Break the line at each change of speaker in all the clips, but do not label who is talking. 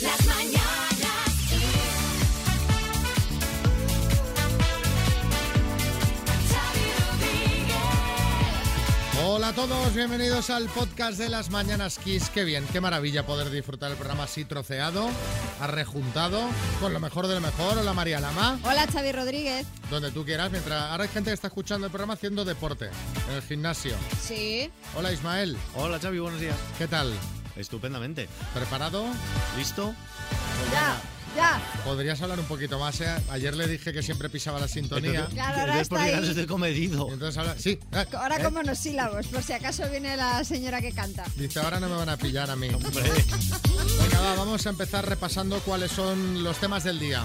Las mañanas Xavi Rodríguez.
Hola a todos, bienvenidos al podcast de las Mañanas Kiss. Qué bien, qué maravilla poder disfrutar el programa así troceado, arrejuntado, con lo mejor de lo mejor. Hola María Lama,
Hola Xavi Rodríguez.
donde tú quieras, mientras ahora hay gente que está escuchando el programa haciendo deporte en el gimnasio.
Sí.
Hola Ismael,
Hola Xavi, buenos días.
¿qué tal?
Estupendamente.
¿Preparado?
¿Listo?
Ya, ya.
Podrías hablar un poquito más, ¿eh? Ayer le dije que siempre pisaba la sintonía.
Claro, ahora
Entonces, ¿por
está ahí.
de comedido?
Entonces habla... Sí, eh,
Ahora
eh,
como los sílabos, por si acaso viene la señora que canta.
Dice, ahora no me van a pillar a mí.
Hombre,
Venga, va, vamos a empezar repasando cuáles son los temas del día.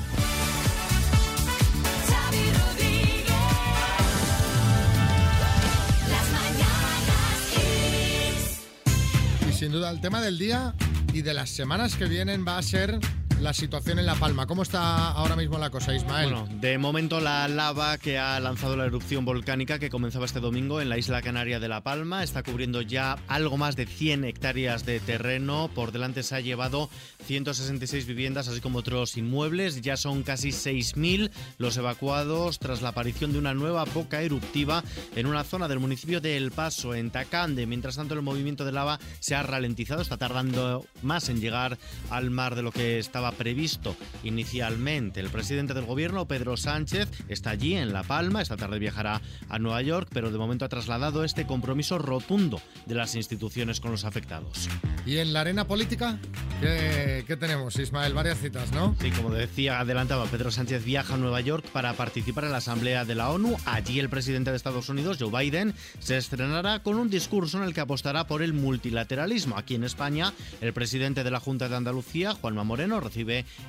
Sin duda el tema del día y de las semanas que vienen va a ser la situación en La Palma. ¿Cómo está ahora mismo la cosa, Ismael?
bueno, de momento la lava que ha lanzado la erupción volcánica que comenzaba este domingo en la isla canaria de La Palma está cubriendo ya algo más de 100 hectáreas de terreno. Por delante se ha llevado 166 viviendas, así como otros inmuebles. Ya son casi 6.000 los evacuados tras la aparición de una nueva boca eruptiva en una zona del municipio de El Paso, en Tacande. Mientras tanto, el movimiento de lava se ha ralentizado, está tardando más en llegar al mar de lo que estaba previsto inicialmente. El presidente del gobierno, Pedro Sánchez, está allí en La Palma. Esta tarde viajará a Nueva York, pero de momento ha trasladado este compromiso rotundo de las instituciones con los afectados.
¿Y en la arena política? ¿Qué, qué tenemos, Ismael? Varias citas, ¿no?
Sí, como decía, adelantaba, Pedro Sánchez viaja a Nueva York para participar en la Asamblea de la ONU. Allí el presidente de Estados Unidos, Joe Biden, se estrenará con un discurso en el que apostará por el multilateralismo. Aquí en España, el presidente de la Junta de Andalucía, Juanma Moreno, recibe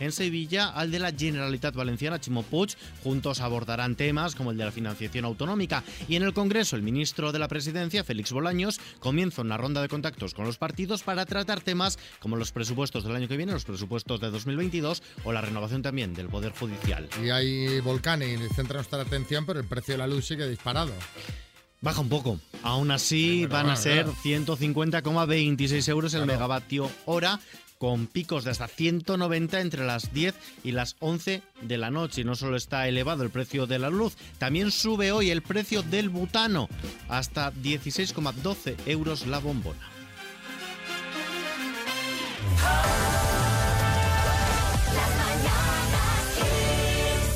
en Sevilla al de la Generalitat Valenciana, Chimo Puig. Juntos abordarán temas como el de la financiación autonómica. Y en el Congreso, el ministro de la Presidencia, Félix Bolaños, comienza una ronda de contactos con los partidos para tratar temas como los presupuestos del año que viene, los presupuestos de 2022 o la renovación también del Poder Judicial.
Y hay volcanes y centra nuestra atención, pero el precio de la luz sigue disparado.
Baja un poco. Aún así,
Bueno,
van a ser
claro.
150,26 euros el megavatio hora con picos de hasta 190 entre las 10 y las 11 de la noche. Y no solo está elevado el precio de la luz, también sube hoy el precio del butano hasta 16,12 euros la bombona.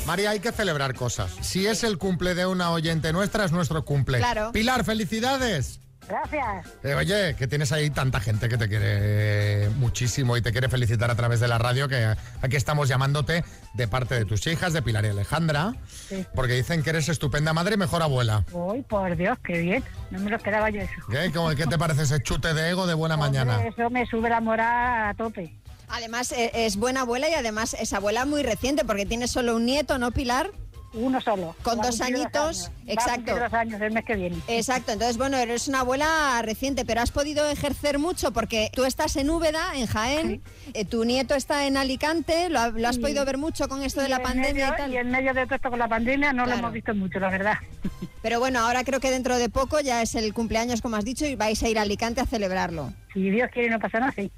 María, hay que celebrar cosas. Si es el cumple de una oyente nuestra, es nuestro cumple.
Claro.
Pilar, felicidades.
Gracias.
Eh, oye, que tienes ahí tanta gente que te quiere muchísimo y te quiere felicitar a través de la radio, que aquí estamos llamándote de parte de tus hijas, de Pilar y Alejandra,
Sí.
porque dicen que eres estupenda madre y mejor abuela.
Uy, por Dios, qué bien. No me lo esperaba yo eso.
¿Qué, ¿Cómo- qué te parece ese chute de ego de buena mañana?
Hombre, Eso me sube la moral a tope.
Además, eh, es buena abuela y además es abuela muy reciente porque tiene solo un nieto, ¿no, Pilar?
Uno solo.
Con dos añitos,
años. Va a
exacto.
dos años el mes que viene.
Exacto, entonces bueno, eres una abuela reciente, pero has podido ejercer mucho porque tú estás en Úbeda, en Jaén, eh, tu nieto está en Alicante, lo, ha- lo has
Sí.
podido ver mucho con esto de la pandemia
medio-
y tal.
Y en medio de todo esto con la pandemia no
Claro.
lo hemos visto mucho, la verdad.
Pero bueno, ahora creo que dentro de poco ya es el cumpleaños, como has dicho, y vais a ir a Alicante a celebrarlo.
Si Dios quiere no pasa nada, sí.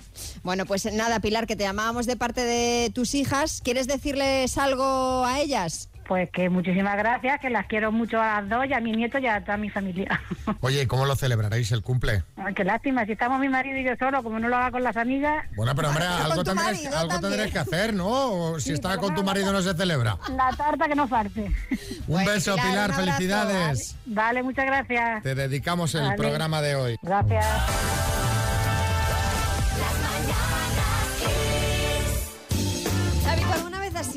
Bueno, pues nada, Pilar, que te llamábamos de parte de tus hijas. ¿Quieres decirles algo a ellas?
Pues que muchísimas gracias, que las quiero mucho a las dos y a mi nieto y a toda mi familia.
Oye, ¿y cómo lo celebraréis el cumple?
Ay, qué lástima, si estamos mi marido y yo solo, como no lo haga con las amigas,
Bueno, pero hombre, algo, tendréis,
marido
algo
también.
tendréis que hacer, ¿no? O si
Sí,
está con tu marido no se celebra.
la tarta que no falte.
Un
Bueno,
beso,
Pilar,
Pilar,
un abrazo,
felicidades.
Vale, muchas gracias.
Te dedicamos el
Vale.
programa de hoy.
Gracias.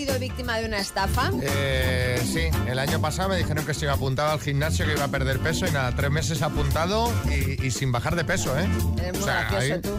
Sido víctima de una estafa?
Eh, sí, el año pasado me dijeron que si me apuntaba al gimnasio que iba a perder peso y nada, tres meses apuntado y, y sin bajar de peso, ¿eh?
Eres muy
O sea,
gracioso
ahí-
tú.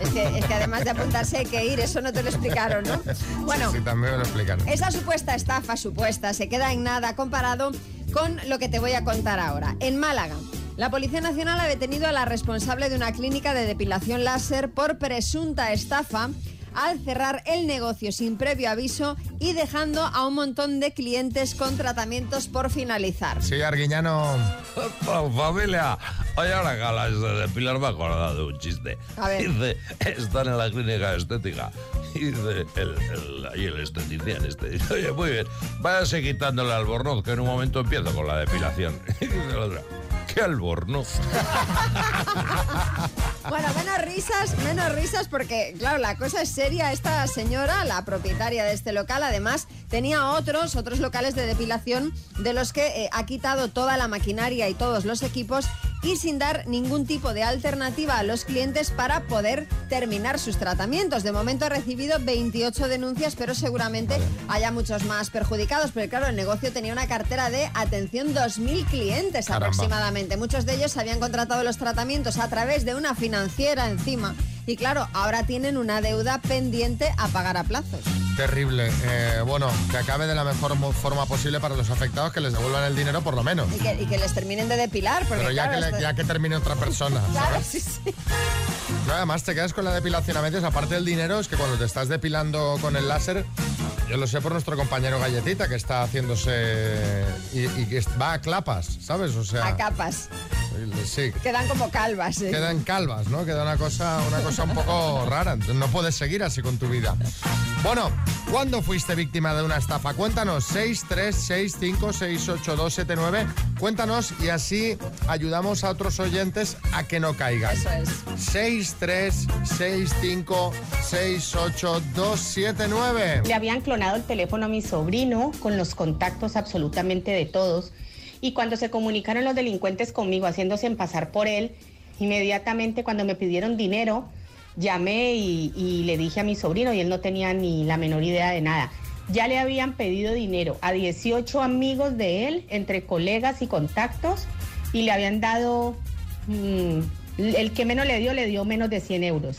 Es que, es que además de apuntarse hay que ir, eso no te lo explicaron, ¿no? Bueno,
Sí, también me lo explicaron.
esa supuesta estafa supuesta se queda en nada comparado con lo que te voy a contar ahora. En Málaga, la Policía Nacional ha detenido a la responsable de una clínica de depilación láser por presunta estafa al cerrar el negocio sin previo aviso y dejando a un montón de clientes con tratamientos por finalizar.
Sí, Arguiñano.
Familia, hoy ahora galas de depilar me acordado de un chiste.
A ver.
Dice, están en la clínica estética Y dice el, el, ahí el esteticien este, dice, oye, muy bien, váyase quitándole el albornoz, que en un momento empiezo con la depilación. Y dice la otra, ¿qué albornoz?
Bueno, menos risas, menos risas porque, claro, la cosa es seria. Esta señora, la propietaria de este local, además tenía otros, otros locales de depilación de los que eh, ha quitado toda la maquinaria y todos los equipos y sin dar ningún tipo de alternativa a los clientes para poder terminar sus tratamientos. De momento ha recibido 28 denuncias, pero seguramente haya muchos más perjudicados, porque claro, el negocio tenía una cartera de atención 2.000 clientes
Caramba.
aproximadamente. Muchos de ellos habían contratado los tratamientos a través de una financiera encima. Y claro, ahora tienen una deuda pendiente a pagar a plazos.
Terrible. Eh, bueno, que acabe de la mejor forma posible para los afectados, que les devuelvan el dinero por lo menos.
Y que, y que les terminen de depilar. Porque,
Pero ya,
claro,
que, le-
esto-
ya que termine otra persona.
Claro,
¿sabes?
sí, sí.
No, además te quedas con la depilación a medias, aparte del dinero, es que cuando te estás depilando con el láser, yo lo sé por nuestro compañero Galletita, que está haciéndose... y, y que va a clapas, ¿sabes? O sea...
A capas.
Sí,
Quedan como calvas. ¿eh?
quedan calvas, ¿no? Queda una cosa, una cosa un poco rara. No puedes seguir así con tu vida. Bueno, ¿cuándo fuiste víctima de una estafa? Cuéntanos, 636568279. Cuéntanos y así ayudamos a otros oyentes a que no caigan.
Eso es.
636568279.
Le habían clonado el teléfono a mi sobrino con los contactos absolutamente de todos. Y cuando se comunicaron los delincuentes conmigo haciéndose pasar por él, inmediatamente cuando me pidieron dinero, llamé y, y le dije a mi sobrino y él no tenía ni la menor idea de nada. Ya le habían pedido dinero a 18 amigos de él, entre colegas y contactos, y le habían dado, mm, el que menos le dio, le dio menos de 100 euros.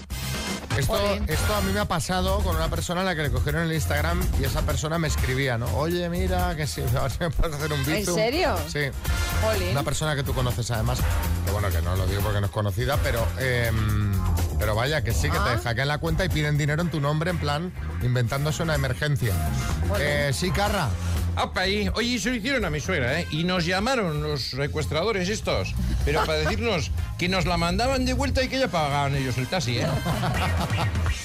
Esto, esto a mí me ha pasado con una persona a la que le cogieron el Instagram y esa persona me escribía, ¿no? Oye, mira, que si a me puedes hacer un
¿En
bizum.
serio?
Sí. Una persona que tú conoces además, que bueno, que no lo digo porque no es conocida, pero em, pero vaya, que sí, que
Ah.
te hackean la cuenta y piden dinero en tu nombre, en plan, inventándose una emergencia. Eh, sí, Carra.
Apa ahí. Oye, se lo hicieron a mi suegra, ¿eh? Y nos llamaron los secuestradores estos, pero para decirnos que nos la mandaban de vuelta y que ya pagaban ellos el taxi, ¿eh?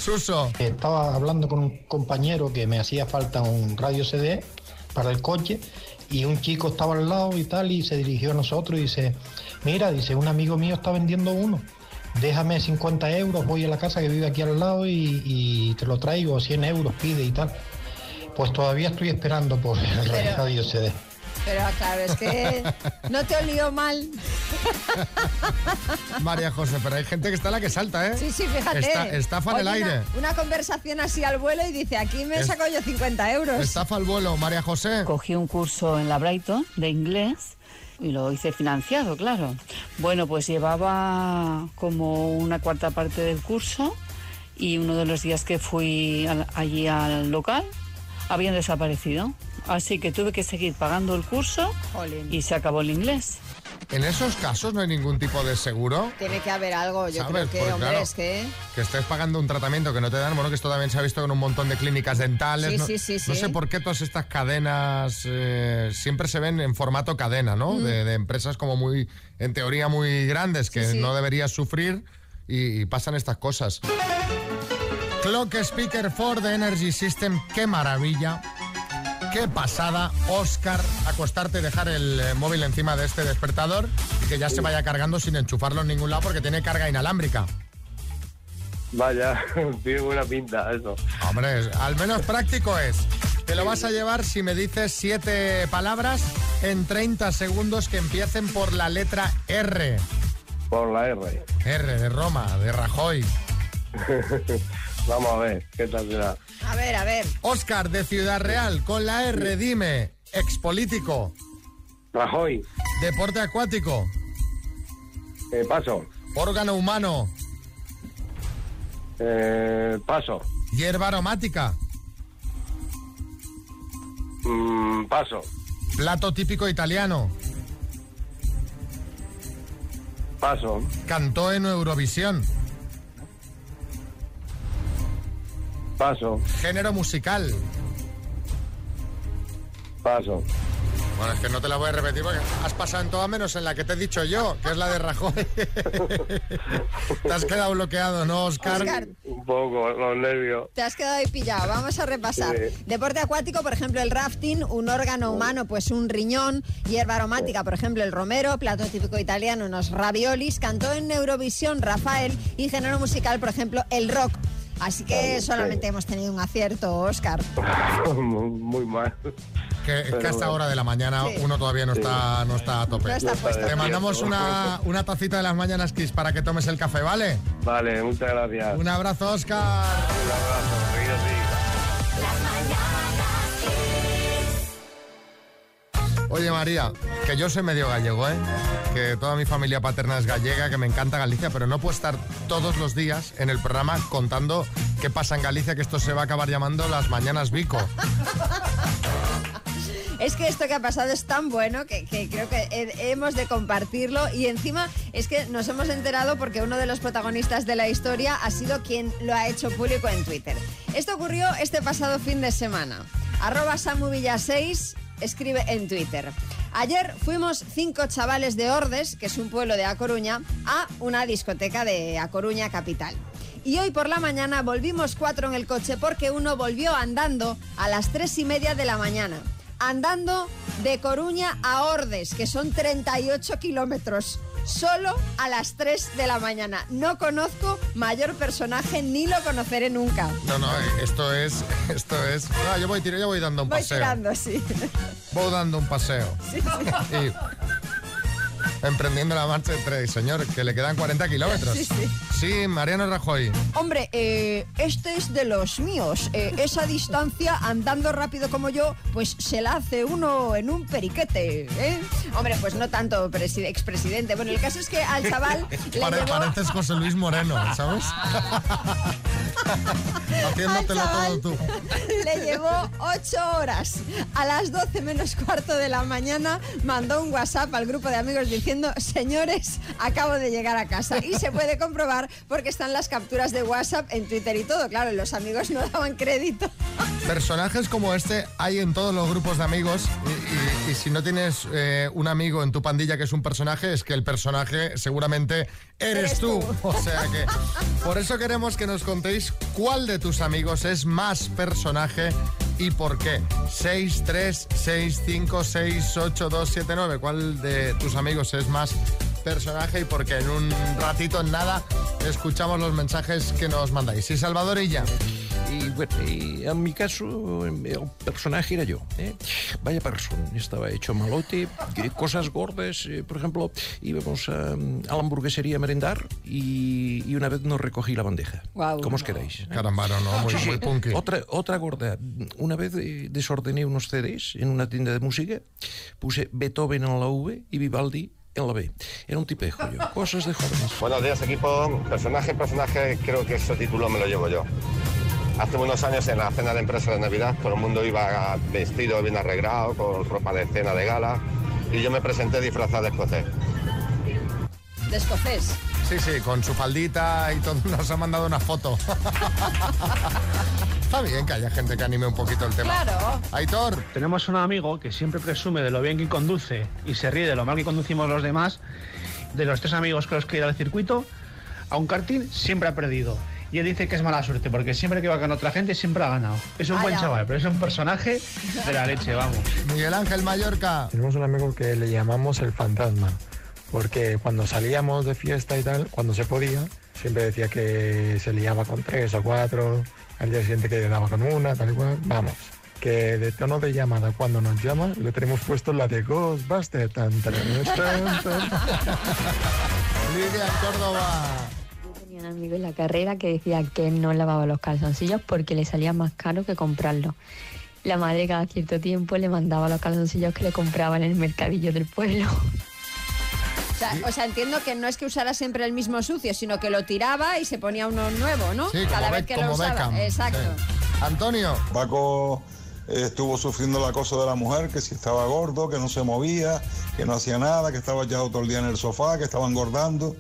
Suso.
Estaba hablando con un compañero que me hacía falta un radio CD para el coche y un chico estaba al lado y tal y se dirigió a nosotros y dice, mira, dice, un amigo mío está vendiendo uno, déjame 50 euros, voy a la casa que vive aquí al lado y, y te lo traigo, 100 euros pide y tal. Pues todavía estoy esperando por el
Pero-
radio CD.
Pero claro, es que no te olió mal.
María José, pero hay gente que está la que salta, ¿eh?
Sí, sí, fíjate.
Está- estafa en el aire.
Una, una conversación así al vuelo y dice, aquí me
Es-
saco yo 50 euros.
Estafa al vuelo, María José.
Cogí un curso en la Brighton de inglés y lo hice financiado, claro. Bueno, pues llevaba como una cuarta parte del curso y uno de los días que fui al- allí al local habían desaparecido. Así que tuve que seguir pagando el curso
Jolín.
y se acabó el inglés.
En esos casos no hay ningún tipo de seguro.
Tiene que haber algo, yo
¿Sabes?
creo que,
Porque,
hombre,
claro,
es que...
que estés pagando un tratamiento que no te dan, bueno, que esto también se ha visto con un montón de clínicas dentales.
Sí,
no,
sí, sí,
no sé por qué todas estas cadenas eh, siempre se ven en formato cadena, ¿no?
Mm.
De, de empresas como muy, en teoría, muy grandes que
Sí, sí.
no deberías sufrir y, y pasan estas cosas. Clock Speaker 4 de Energy System, qué maravilla. Qué pasada, Oscar, acostarte y dejar el eh, móvil encima de este despertador y que ya se vaya cargando sin enchufarlo en ningún lado porque tiene carga inalámbrica.
Vaya, tiene buena pinta eso.
Hombre, al menos práctico es. Te lo vas a llevar si me dices siete palabras en 30 segundos que empiecen por la letra R.
Por la R.
R de Roma, de Rajoy.
Vamos a ver, ¿qué tal será?
A ver, a ver.
Oscar de Ciudad Real, con la R, dime. Expolítico.
Rajoy,
Deporte acuático.
eh, paso.
Órgano humano.
Eh, paso.
Hierba aromática.
Mm, paso.
Plato típico italiano.
Paso.
Cantó en Eurovisión.
Paso.
Género musical.
Paso.
Bueno, es que no te la voy a repetir porque has pasado en todas menos en la que te he dicho yo, que es la de Rajoy. te has quedado bloqueado, ¿no, Oscar?
Oscar,
Un poco, los nervios.
te has quedado ahí pillado. Vamos a repasar.
Sí.
Deporte acuático, por ejemplo, el rafting, un órgano humano, pues un riñón, hierba aromática, por ejemplo, el romero, plato típico italiano, unos raviolis, cantó en Eurovisión Rafael y género musical, por ejemplo, el rock. Así que solamente hemos tenido un acierto, Oscar.
muy, muy mal.
Que, es que
Pero
a esta
bueno.
hora de la mañana
Sí.
uno todavía no está, no está a tope.
No está puesto.
Te mandamos una, una tacita de las mañanas Kiss para que tomes el café, ¿vale?
Vale, muchas gracias.
Un abrazo, Oscar.
Un abrazo,
Oye, María, que yo soy medio gallego, ¿eh? Que toda mi familia paterna es gallega, que me encanta Galicia, pero no puedo estar todos los días en el programa contando qué pasa en Galicia, que esto se va a acabar llamando las mañanas Vico.
Es que esto que ha pasado es tan bueno que, creo que he- hemos de compartirlo y encima es que nos hemos enterado porque uno de los protagonistas de la historia ha sido quien lo ha hecho público en Twitter. Esto ocurrió este pasado fin de semana. Arroba samuvilla6 escribe en Twitter. Ayer fuimos cinco chavales de Ordes, que es un pueblo de A Coruña, a una discoteca de A Coruña capital. Y hoy por la mañana volvimos cuatro en el coche porque uno volvió andando a las tres y media de la mañana. Andando de Coruña a Ordes, que son 38 kilómetros. Solo a las 3 de la mañana. No conozco mayor personaje ni lo conoceré nunca.
No, no, esto es, esto es. Ah, yo voy, tiro- yo voy dando un
Voy
paseo.
tirando, sí.
Voy dando un paseo.
Sí, sí.
Y emprendiendo la marcha de tres, señor, que le quedan 40 kilómetros.
Sí, sí.
Sí, Mariano Rajoy.
Hombre, eh, este es de los míos. Eh, esa distancia, andando rápido como yo, pues se la hace uno en un periquete. ¿eh? Hombre, pues no tanto preside- expresidente. Bueno, el caso es que al chaval le
Pare-
llevó...
pareces José Luis Moreno, ¿sabes? Haciéndotelo todo tú.
Le llevó ocho horas. A las 12 menos cuarto de la mañana mandó un WhatsApp al grupo de amigos diciendo, señores, acabo de llegar a casa. Y se puede comprobar porque están las capturas de WhatsApp en Twitter y todo. Claro, los amigos no daban crédito.
Personajes como este hay en todos los grupos de amigos y, y- y si no tienes eh, un amigo en tu pandilla que es un personaje, es que el personaje seguramente eres,
Eres
tú.
tú.
O sea que por eso queremos que nos contéis cuál de tus amigos es más personaje y por qué. 6, 3, 6, 5, 6, 8, 2, 7, 9. ¿Cuál de tus amigos es más personaje y por qué? En un ratito, en nada, escuchamos los mensajes que nos mandáis. Sí, Salvador y ya.
Y bueno, y en mi caso, el personaje era yo. ¿eh? Vaya persona, estaba hecho malote, cosas gordas. eh, por ejemplo, íbamos a, a la hamburguesería a merendar y, y una vez nos recogí la bandeja.
Guau.
¿Cómo os quedáis? eh?
Carambaro, ¿no? Muy,
Sí, sí.
muy punky.
Otra, otra gorda. Una vez eh, desordené unos CDs en una tienda de música, puse Beethoven en la V y Vivaldi en la B. Era un tipejo yo. Cosas de jóvenes.
Buenos días, equipo. Personaje, personaje, creo que ese título me lo llevo yo. Hace unos años en la cena de empresa de Navidad, todo el mundo iba vestido, bien arreglado, con ropa de cena de gala, y yo me presenté disfrazado de escocés.
De escocés.
Sí, sí, con su faldita y todo. Nos ha mandado una foto. Está bien que haya gente que anime un poquito el tema.
Claro.
Aitor,
Tenemos un amigo que siempre presume de lo bien que conduce y se ríe de lo mal que conducimos los demás. De los tres amigos con los que ir al circuito, a un karting siempre ha perdido. Y él dice que es mala suerte, porque siempre que va con otra gente siempre ha ganado. Es un buen
Ala.
chaval, pero es un personaje de la leche, vamos.
Miguel Ángel Mallorca.
Tenemos un amigo que le llamamos el fantasma, porque cuando salíamos de fiesta y tal, cuando se podía, siempre decía que se liaba con tres o cuatro, al día siguiente que daba con una, tal y cual. Vamos, que de tono de llamada cuando nos llama, le tenemos puesto la de Ghostbusters. Tan, tan, tan, tan.
Lidia Córdoba.
Tenía un amigo en la carrera que decía que no lavaba los calzoncillos porque le salía más caro que comprarlos. La madre cada cierto tiempo le mandaba los calzoncillos que le compraba en el mercadillo del pueblo.
O sea, o sea, entiendo que no es que usara siempre el mismo sucio, sino que lo tiraba y se ponía uno nuevo, ¿no?
Sí,
Cada vez que lo usaba.
Beckham.
Exacto.
Sí. Antonio.
Paco eh, estuvo sufriendo el acoso de la mujer, que si estaba gordo, que no se movía, que no hacía nada, que estaba echado todo el día en el sofá, que estaba engordando.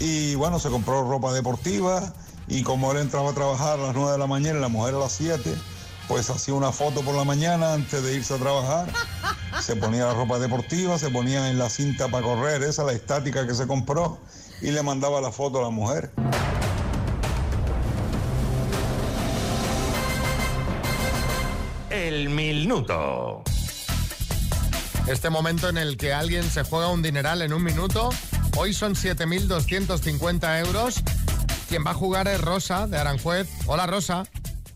Y bueno, se compró ropa deportiva y como él entraba a trabajar a las 9 de la mañana y la mujer a las 7, pues hacía una foto por la mañana antes de irse a trabajar se ponía la ropa deportiva, se ponía en la cinta para correr, esa, la estática que se compró, y le mandaba la foto a la mujer.
El minuto.
Este momento en el que alguien se juega un dineral en un minuto. Hoy son 7.250 euros. Quien va a jugar es Rosa, de Aranjuez. Hola, Rosa.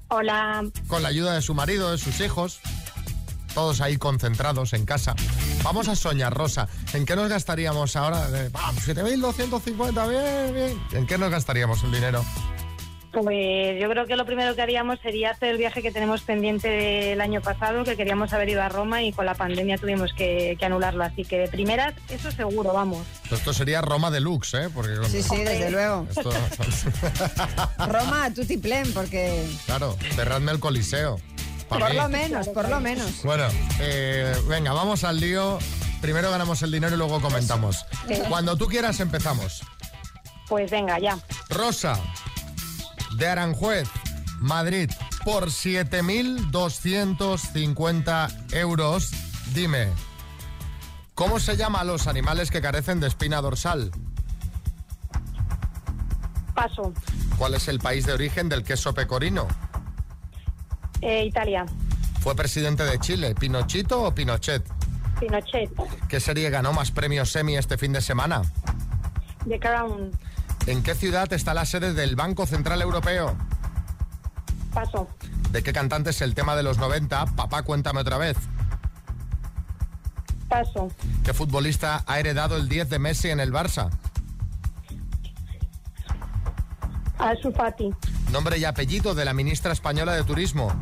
Hola.
Con la ayuda de su marido, de sus hijos. Todos ahí concentrados en casa. Vamos a soñar, Rosa. ¿En qué nos gastaríamos ahora? Eh, ¡pam! 7.250, bien, bien. ¿En qué nos gastaríamos el dinero?
Pues yo creo que lo primero que haríamos sería hacer el viaje que tenemos pendiente del año pasado, que queríamos haber ido a Roma y con la pandemia tuvimos que, que anularlo. Así que de primeras, eso seguro, vamos.
Esto sería Roma Deluxe, ¿eh? Porque
Sí, sí, desde luego.
Esto-
Roma, tutiplén, porque...
claro, cerradme el coliseo.
Por
mí.
lo menos, por lo menos.
Bueno, eh, venga, vamos al lío. Primero ganamos el dinero y luego comentamos.
Sí.
Cuando tú quieras empezamos.
Pues venga, ya.
Rosa, de Aranjuez, Madrid, por 7.250 euros, dime, ¿cómo se llama a los animales que carecen de espina dorsal?
Paso.
¿Cuál es el país de origen del queso pecorino?
Eh, Italia.
¿Fue presidente de Chile, Pinochito o Pinochet?
Pinochet.
¿Qué serie ganó más premios Emmy este fin de semana?
The Crown.
¿En qué ciudad está la sede del Banco Central Europeo?
Paso.
¿De qué cantante es el tema de los 90? Papá, cuéntame otra vez.
Paso.
¿Qué futbolista ha heredado el 10 de Messi en el Barça?
Ansu Fati.
Nombre y apellido de la ministra española de Turismo.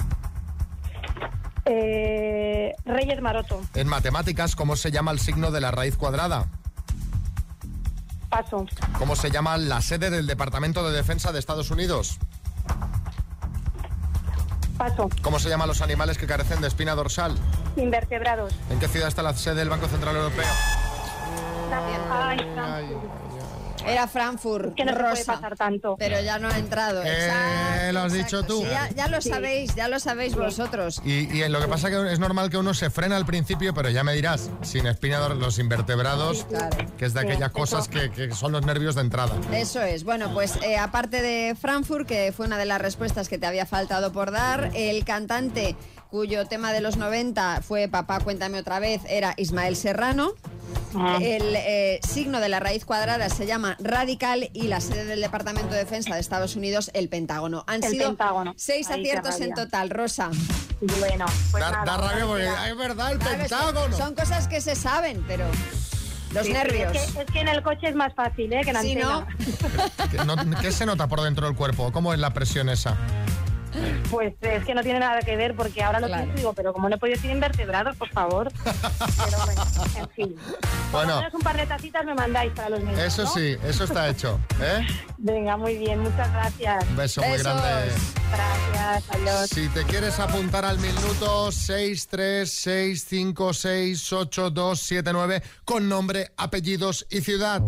Eh, Reyes Maroto.
En matemáticas, ¿cómo se llama el signo de la raíz cuadrada?
Paso.
¿Cómo se llama la sede del Departamento de Defensa de Estados Unidos?
Paso.
¿Cómo se llaman los animales que carecen de espina dorsal?
Invertebrados.
¿En qué ciudad está la sede del Banco Central Europeo?
Ay.
Era Frankfurt,
Que no se puede
Rosa.
pasar tanto.
Pero ya no ha entrado.
Eh, lo has dicho tú.
Sí, ya, ya lo sabéis, ya lo sabéis vosotros.
Y, y lo que pasa que es normal que uno se frena al principio, pero ya me dirás, sin espina dorsal, los invertebrados, que es de
Sí,
aquellas cosas que, que son los nervios de entrada.
Eso es. Bueno, pues eh, aparte de Frankfurt, que fue una de las respuestas que te había faltado por dar, el cantante cuyo tema de los 90 fue Papá, cuéntame otra vez, era Ismael Serrano.
Ah.
El eh, signo de la raíz cuadrada se llama radical y la sede del Departamento de Defensa de Estados Unidos, el Pentágono. Han
El
sido
Pentágono.
seis aciertos en total, Rosa.
Bueno, pues
Da,
nada,
da rabia porque
gracias.
"Ay, es verdad, el
Claro,
Pentágono.
Son cosas que se saben, pero los
Sí,
nervios.
Es que, es que en el coche es más fácil, ¿eh? Que en
Sí,
antena.
¿Qué, no- qué se nota por dentro del cuerpo? ¿Cómo es la presión esa?
Pues es que no tiene nada que ver porque ahora lo
Claro.
pienso y digo, pero como no he podido decir invertebrados, por favor. Pero bueno, en fin.
Bueno.
un par de tacitas me mandáis para los niños.
Eso
¿no?
sí, eso está hecho. ¿eh?
Venga, muy bien, muchas gracias.
Un beso muy
Besos.
grande.
Gracias, adiós.
Si te quieres apuntar al minuto 636568279 con nombre, apellidos y ciudad.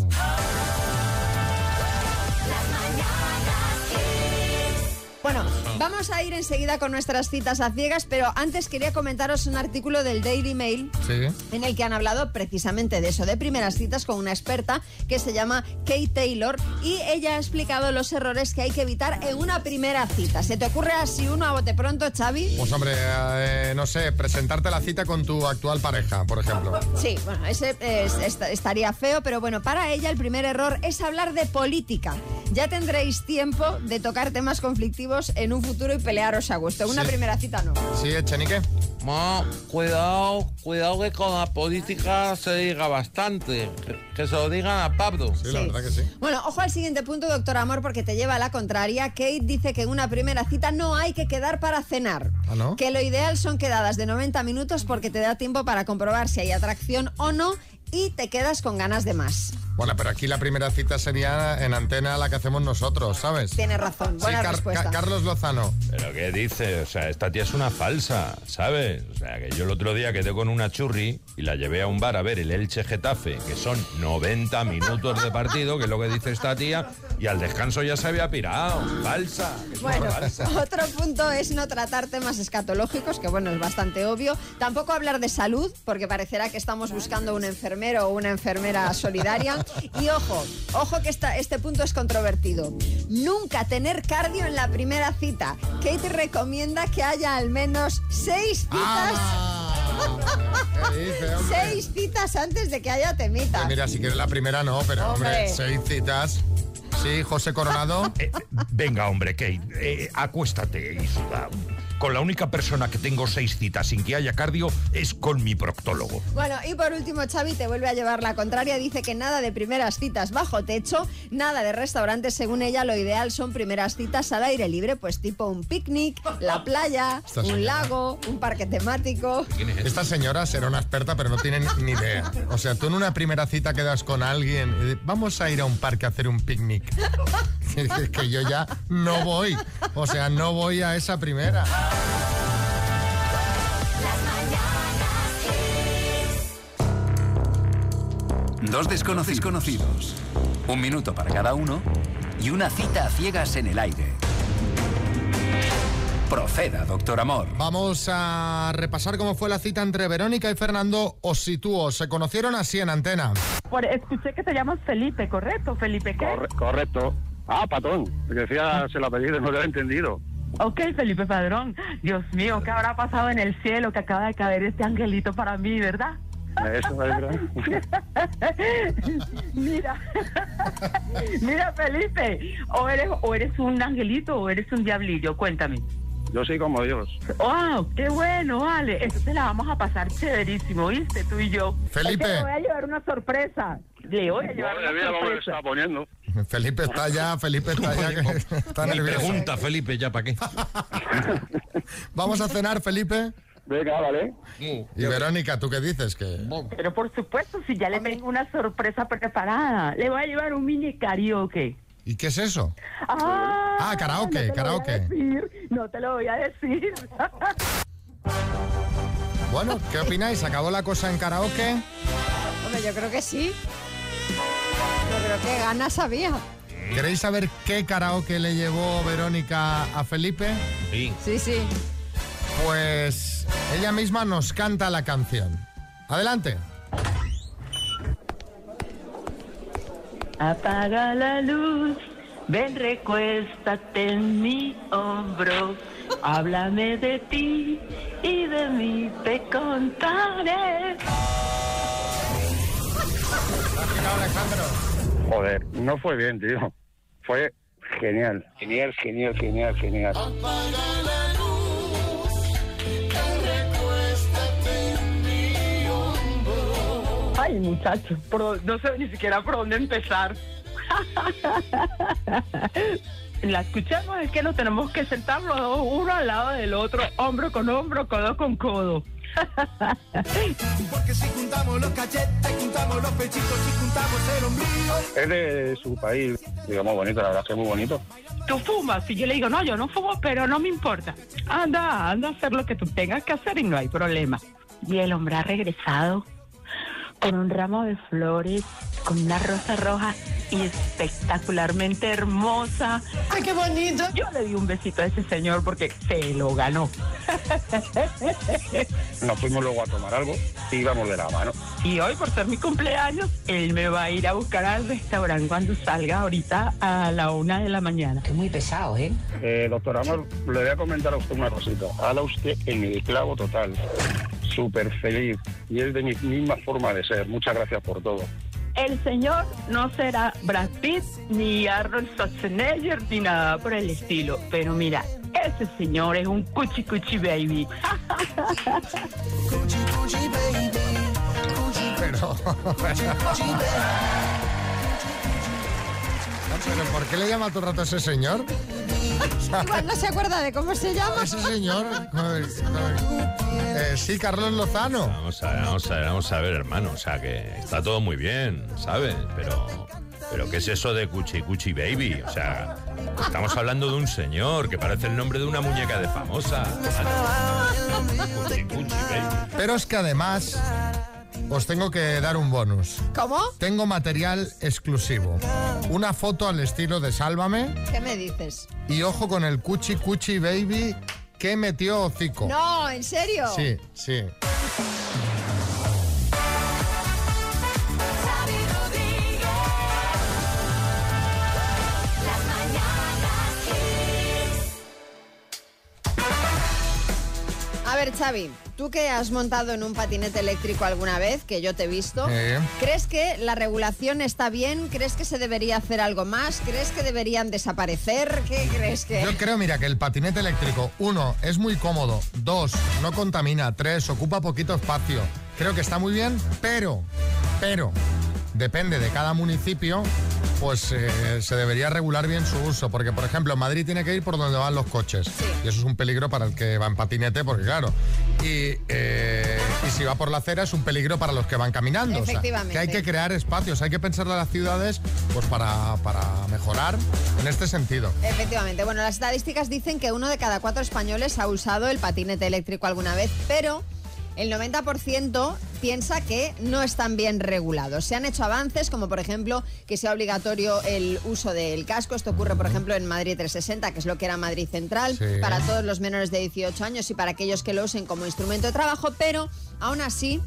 Bueno, vamos a ir enseguida con nuestras citas a ciegas, pero antes quería comentaros un artículo del Daily Mail
Sí.
en el que han hablado precisamente de eso, de primeras citas con una experta que se llama Kate Taylor y ella ha explicado los errores que hay que evitar en una primera cita. ¿Se te ocurre así uno a bote pronto, Xavi?
Pues hombre, eh, no sé, presentarte la cita con tu actual pareja, por ejemplo.
Sí, bueno, ese eh, est- estaría feo, pero bueno, para ella el primer error es hablar de política. Ya tendréis tiempo de tocar temas conflictivos en un futuro y pelearos a gusto. Una
Sí.
primera cita no.
Sí, Echenique.
Ma, cuidado, cuidado que con la política se diga bastante. Que, que se lo digan a Pablo.
Sí, la verdad que sí.
Bueno, ojo al siguiente punto, doctor Amor, porque te lleva a la contraria. Kate dice que en una primera cita no hay que quedar para cenar.
¿Ah, no?
Que lo ideal son quedadas de 90 minutos porque te da tiempo para comprobar si hay atracción o no y te quedas con ganas de más.
Bueno, pero aquí la primera cita sería en antena la que hacemos nosotros, ¿sabes?
Tienes razón,
Sí,
buena
Car-
respuesta.
Ca- Carlos Lozano.
¿Pero qué dice? O sea, esta tía es una falsa, ¿sabes? O sea, que yo el otro día quedé con una churri y la llevé a un bar a ver el Elche Getafe, que son 90 minutos de partido, que es lo que dice esta tía, y al descanso ya se había pirado. Falsa. que es una
Bueno,
falsa.
otro punto es no tratar temas escatológicos, que bueno, es bastante obvio. Tampoco hablar de salud, porque parecerá que estamos buscando un enfermero o una enfermera solidaria. Y ojo, ojo que esta- este punto es controvertido. Nunca tener cardio en la primera cita. Kate recomienda que haya al menos seis citas.
¿Qué dice, hombre?
seis citas antes de que haya temita.
Eh, Mira, si quieres la primera no, pero hombre,
Hombre.
seis citas. Sí, José Coronado.
Eh, venga, hombre, Kate, eh, acuéstate y. Con la única persona que tengo seis citas sin que haya cardio es con mi proctólogo.
Bueno, y por último, Xavi te vuelve a llevar la contraria. Dice que nada de primeras citas bajo techo, nada de restaurantes. Según ella, lo ideal son primeras citas al aire libre, pues tipo un picnic, la playa,
Esta
un
señora.
lago, un parque temático.
Esta señora será una experta, pero no tiene ni- idea. O sea, tú en una primera cita quedas con alguien, vamos a ir a un parque a hacer un picnic. Es que yo ya no voy. O sea, no voy a esa primera.
Dos desconocidos conocidos, un minuto para cada uno y una cita a ciegas en el aire. Proceda, doctor Amor.
Vamos a repasar cómo fue la cita entre Verónica y Fernando Ositúo. Se conocieron así en antena.
Por- escuché que te llamas Felipe, ¿correcto? ¿Felipe qué?
correcto. Ah, patón, decía el apellido, no lo he entendido.
Ok, Felipe Padrón. Dios mío, ¿qué habrá pasado en el cielo que acaba de caer este angelito para mí, verdad?
Eso es verdad.
Mira, mira Felipe, o eres, o eres un angelito o eres un diablillo, cuéntame.
Yo soy como Dios.
¡Wow! ¡Qué bueno, vale! Entonces la vamos a pasar chéverísimo, ¿viste? Tú y yo.
Felipe.
Es que le voy a llevar una sorpresa. Le voy a llevar
Madre
una
mía, cómo me
sorpresa.
está poniendo.
Felipe está ya, Felipe está ya, que está nervioso.
pregunta, Felipe, ya para qué.
Vamos a cenar, Felipe.
Venga, vale.
Y Verónica, ¿tú qué dices? Que
Pero por supuesto, si ya le tengo una sorpresa preparada, le voy a llevar un mini karaoke.
¿Y qué es eso?
Ah,
Ah, karaoke,
no te lo
karaoke.
Voy a decir, no te lo voy a decir.
Bueno, ¿qué opináis? ¿Acabó la cosa en karaoke?
Hombre, yo creo que sí. Creo que ganas había.
¿Queréis saber qué karaoke le llevó Verónica a Felipe?
Sí.
Sí, sí.
Pues ella misma nos canta la canción. Adelante.
Apaga la luz, ven recuéstate en mi hombro. Háblame de ti y de mí te contaré.
Joder, no fue bien, tío. Fue genial. Genial, genial, genial, genial.
Ay, muchachos, por- no sé ni siquiera por dónde empezar. La escuchamos, es que nos tenemos que sentar los dos, uno al lado del otro, hombro con hombro, codo con codo.
Porque si juntamos los cachetes, juntamos los pechitos y juntamos el ombligo.
Es de su país, digamos, bonito, la verdad es que es muy bonito.
Tú fumas, y yo le digo, no, yo no fumo, pero no me importa. Anda, anda a hacer lo que tú tengas que hacer y no hay problema. Y el hombre ha regresado con un ramo de flores, con una rosa roja y espectacularmente hermosa. ¡Ay, qué bonito! Yo le di un besito a ese señor porque se lo ganó.
Nos fuimos luego a tomar algo y íbamos de la mano.
Y hoy, por ser mi cumpleaños, él me va a ir a buscar al restaurante cuando salga ahorita a la una de la mañana. Que muy pesado, ¿eh?
Eh, doctor Amor, le voy a comentar a usted una cosita. Habla usted en el clavo total. Súper feliz. Y es de mi misma forma de ser. Muchas gracias por todo.
El señor no será Brad Pitt, ni Arnold Schwarzenegger, ni nada por el estilo. Pero mira, ese señor es un cuchi cuchi baby.
Pero... ¿Pero por qué le llama todo el rato a ese señor?
Igual no se acuerda de cómo se llama.
Ese señor. Eh, sí, Carlos Lozano.
Vamos a ver, vamos a ver, vamos a ver, hermano. O sea, que está todo muy bien, ¿sabes? Pero, pero ¿qué es eso de Cuchi Cuchi Baby? O sea, estamos hablando de un señor que parece el nombre de una muñeca de famosa. Cuchi Cuchi Baby.
Pero es que además os tengo que dar un bonus.
¿Cómo?
Tengo material exclusivo. Una foto al estilo de Sálvame
¿Qué me dices?
y ojo con el Cuchi Cuchi Baby que metió hocico.
No, ¿en serio?
Sí, sí.
A ver, Xavi, tú que has montado en un patinete eléctrico alguna vez, que yo te he visto,
Eh.
¿crees que la regulación está bien? ¿Crees que se debería hacer algo más? ¿Crees que deberían desaparecer? ¿Qué crees que...?
Yo creo, mira, que el patinete eléctrico, uno, es muy cómodo, dos, no contamina, tres, ocupa poquito espacio. Creo que está muy bien, pero, pero, depende de cada municipio, pues eh, se debería regular bien su uso. Porque, por ejemplo, Madrid tiene que ir por donde van los coches. Y eso es un peligro para el que va en patinete, porque claro. Y, eh, y si va por la acera es un peligro para los que van caminando. O sea, que hay que crear espacios, hay que pensar a las ciudades pues para, para mejorar en este sentido.
Efectivamente. Bueno, las estadísticas dicen que uno de cada cuatro españoles ha usado el patinete eléctrico alguna vez, pero el 90% piensa que no están bien regulados. Se han hecho avances, como por ejemplo que sea obligatorio el uso del casco. Esto ocurre, por ejemplo, en Madrid 360, que es lo que era Madrid Central,
Sí.
para todos los menores de 18 años y para aquellos que lo usen como instrumento de trabajo, pero aún así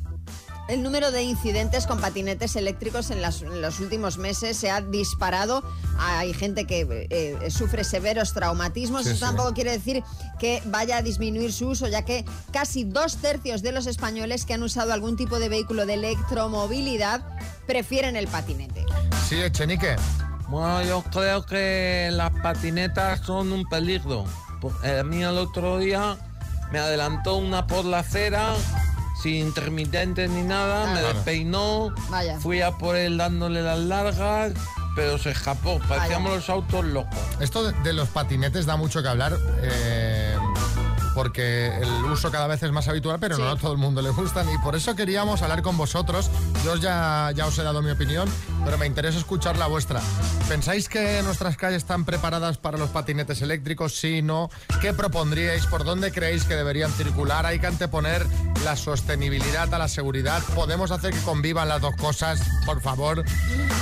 el número de incidentes con patinetes eléctricos en, las- en los últimos meses se ha disparado. Hay gente que eh, sufre severos traumatismos.
Sí,
Eso
sí.
tampoco quiere decir que vaya a disminuir su uso, ya que casi dos tercios de los españoles que han usado algún tipo de vehículo de electromovilidad prefieren el patinete.
Sí, Echenique.
Bueno, yo creo que las patinetas son un peligro. Por- eh, A mí el otro día me adelantó una por la acera, sin intermitentes ni nada, me
Claro.
despeinó,
Vaya.
fui a por él dándole las largas, pero se escapó. Parecíamos los autos locos.
Esto de, los patinetes da mucho que hablar. eh, porque el uso cada vez es más habitual, pero no a todo el mundo le gustan. Y por eso queríamos hablar con vosotros. Yo ya, ya os he dado mi opinión, pero me interesa escuchar la vuestra. ¿Pensáis que nuestras calles están preparadas para los patinetes eléctricos? Sí, no. ¿Qué propondríais? ¿Por dónde creéis que deberían circular? ¿Hay que anteponer la sostenibilidad a la seguridad? ¿Podemos hacer que convivan las dos cosas? Por favor.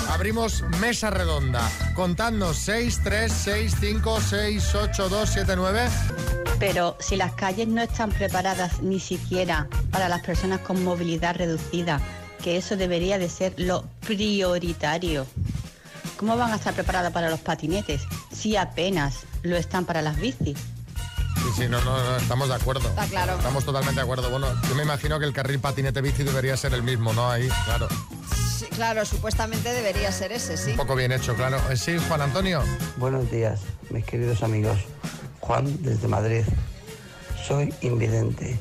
Abrimos mesa redonda. Contadnos 6, 3, 6, 5, 6, 8, 2, 7, 9.
Pero si las calles no están preparadas ni siquiera para las personas con movilidad reducida, que eso debería de ser lo prioritario, ¿cómo van a estar preparadas para los patinetes si apenas lo están para las bicis?
Sí, sí, no, no, no, estamos de acuerdo.
Está claro.
Estamos totalmente de acuerdo. Bueno, yo me imagino que el carril patinete bici debería ser el mismo, ¿no? Ahí, claro.
Sí, claro, supuestamente debería ser ese, sí.
Un poco bien hecho, claro. Eh, Sí, Juan Antonio.
Buenos días, mis queridos amigos. Juan desde Madrid. Soy invidente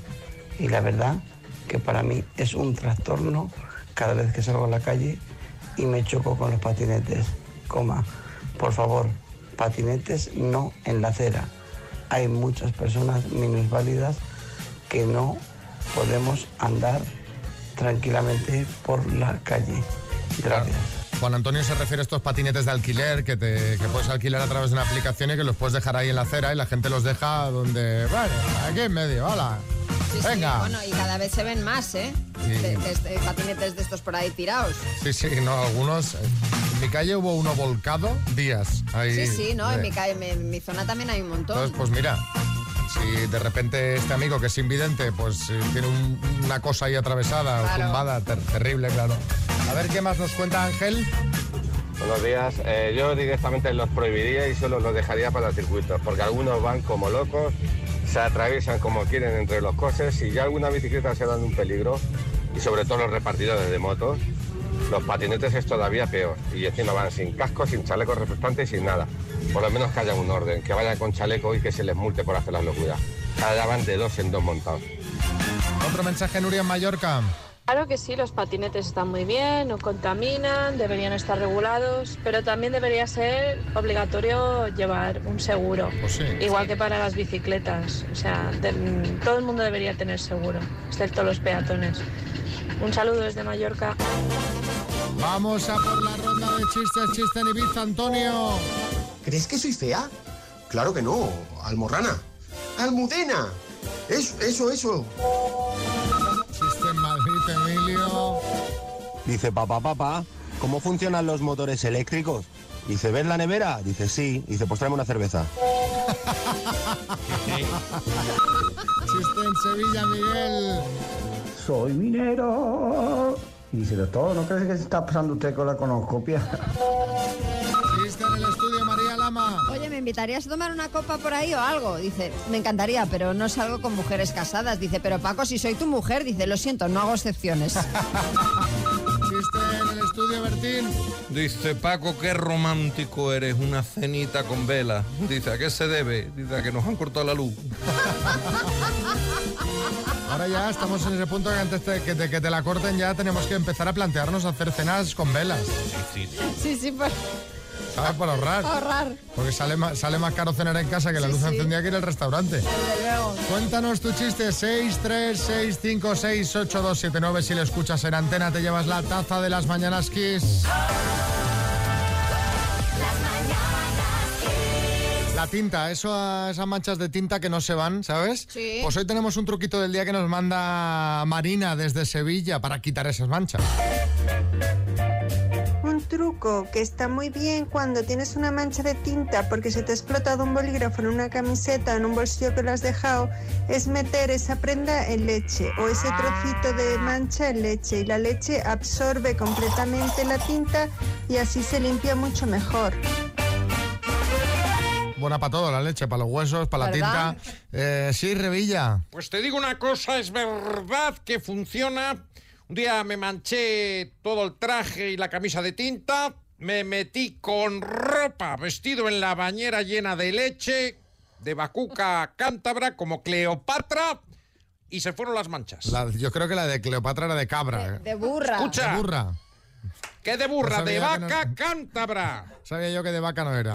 y la verdad que para mí es un trastorno cada vez que salgo a la calle y me choco con los patinetes. Coma, por favor, patinetes no en la acera. Hay muchas personas minusválidas que no podemos andar tranquilamente por la calle. Gracias.
Juan Antonio se refiere a estos patinetes de alquiler que, te, que puedes alquilar a través de una aplicación y que los puedes dejar ahí en la acera y la gente los deja donde... Bueno, aquí en medio, hola.
Sí, sí,
Venga.
bueno, y cada vez se ven más, ¿eh?
Sí.
De- de patinetes de estos por ahí tirados.
Sí, sí, no, algunos... eh, mi calle hubo uno volcado días. Ahí,
Sí, sí, ¿no? En mi, calle- en mi zona también hay un montón.
Entonces, pues mira, si de repente este amigo que es invidente, pues eh, tiene un- una cosa ahí atravesada o
Claro.
tumbada, ter- terrible, claro. A ver qué más nos cuenta Ángel.
Buenos días. Eh, yo directamente los prohibiría y solo los dejaría para circuitos, porque algunos van como locos, se atraviesan como quieren entre los coches y ya alguna bicicleta se dan un peligro, y sobre todo los repartidores de motos. Los patinetes es todavía peor y encima van sin casco, sin chaleco reflectante y sin nada. Por lo menos que haya un orden, que vayan con chaleco y que se les multe por hacer las locuras. Cada van de dos en dos montados.
Otro mensaje, Nuria en Mallorca.
Claro que sí, los patinetes están muy bien, no contaminan, deberían estar regulados, pero también debería ser obligatorio llevar un seguro,
Pues
igual que para las bicicletas. O sea, de- todo el mundo debería tener seguro, excepto los peatones. Un saludo desde Mallorca.
Vamos a por la ronda de chistes, chiste en Ibiza, Antonio.
¿Crees que soy fea? Claro que no, almorrana. ¡Almudena! Eso, eso, eso.
Chiste en Madrid, Emilio.
Dice, papá, papá, ¿cómo funcionan los motores eléctricos? Dice, ¿ves la nevera? Dice, sí. Dice, pues tráeme una cerveza.
Chiste en Sevilla, Miguel.
Soy minero. Y dice, doctor, ¿no crees que se está pasando usted con la conoscopia?
Chiste en el estudio, María Lama.
Oye, ¿me invitarías a tomar una copa por ahí o algo? Dice, me encantaría, pero no salgo con mujeres casadas. Dice, pero Paco, si soy tu mujer, dice, lo siento, no hago excepciones.
En el estudio, Bertín.
Dice Paco, qué romántico eres, una cenita con vela. Dice, ¿a qué se debe? Dice, a que nos han cortado la luz.
Ahora ya estamos en ese punto que antes de que te, que te la corten ya tenemos que empezar a plantearnos hacer cenas con velas.
sí, sí, por
¿Sabes? Por ahorrar.
ahorrar.
Porque sale más, sale más caro cenar en casa que la
Sí,
luz
sí.
encendida que ir al restaurante.
Desde luego.
Cuéntanos tu chiste 636568279 si lo escuchas en antena te llevas la taza de las mañanas Kiss. La tinta, eso, esas manchas de tinta que no se van, ¿sabes?
Sí.
Pues hoy tenemos un truquito del día que nos manda Marina desde Sevilla para quitar esas manchas.
Un truco que está muy bien cuando tienes una mancha de tinta porque se te ha explotado un bolígrafo en una camiseta o en un bolsillo que lo has dejado es meter esa prenda en leche o ese trocito de mancha en leche y la leche absorbe completamente la tinta y así se limpia mucho mejor.
Buena para todo, la leche, para los huesos, para la tinta. Eh, sí, Revilla.
Pues te digo una cosa, es verdad que funciona. Un día me manché todo el traje y la camisa de tinta, me metí con ropa, vestido en la bañera llena de leche, de bacuca cántabra, como Cleopatra, y se fueron las manchas.
La- yo creo que la de Cleopatra era de cabra. ¿eh?
De burra.
Escucha.
De burra.
¿Qué de burra?
No
de
que no-
vaca cántabra.
Sabía yo que de vaca no era.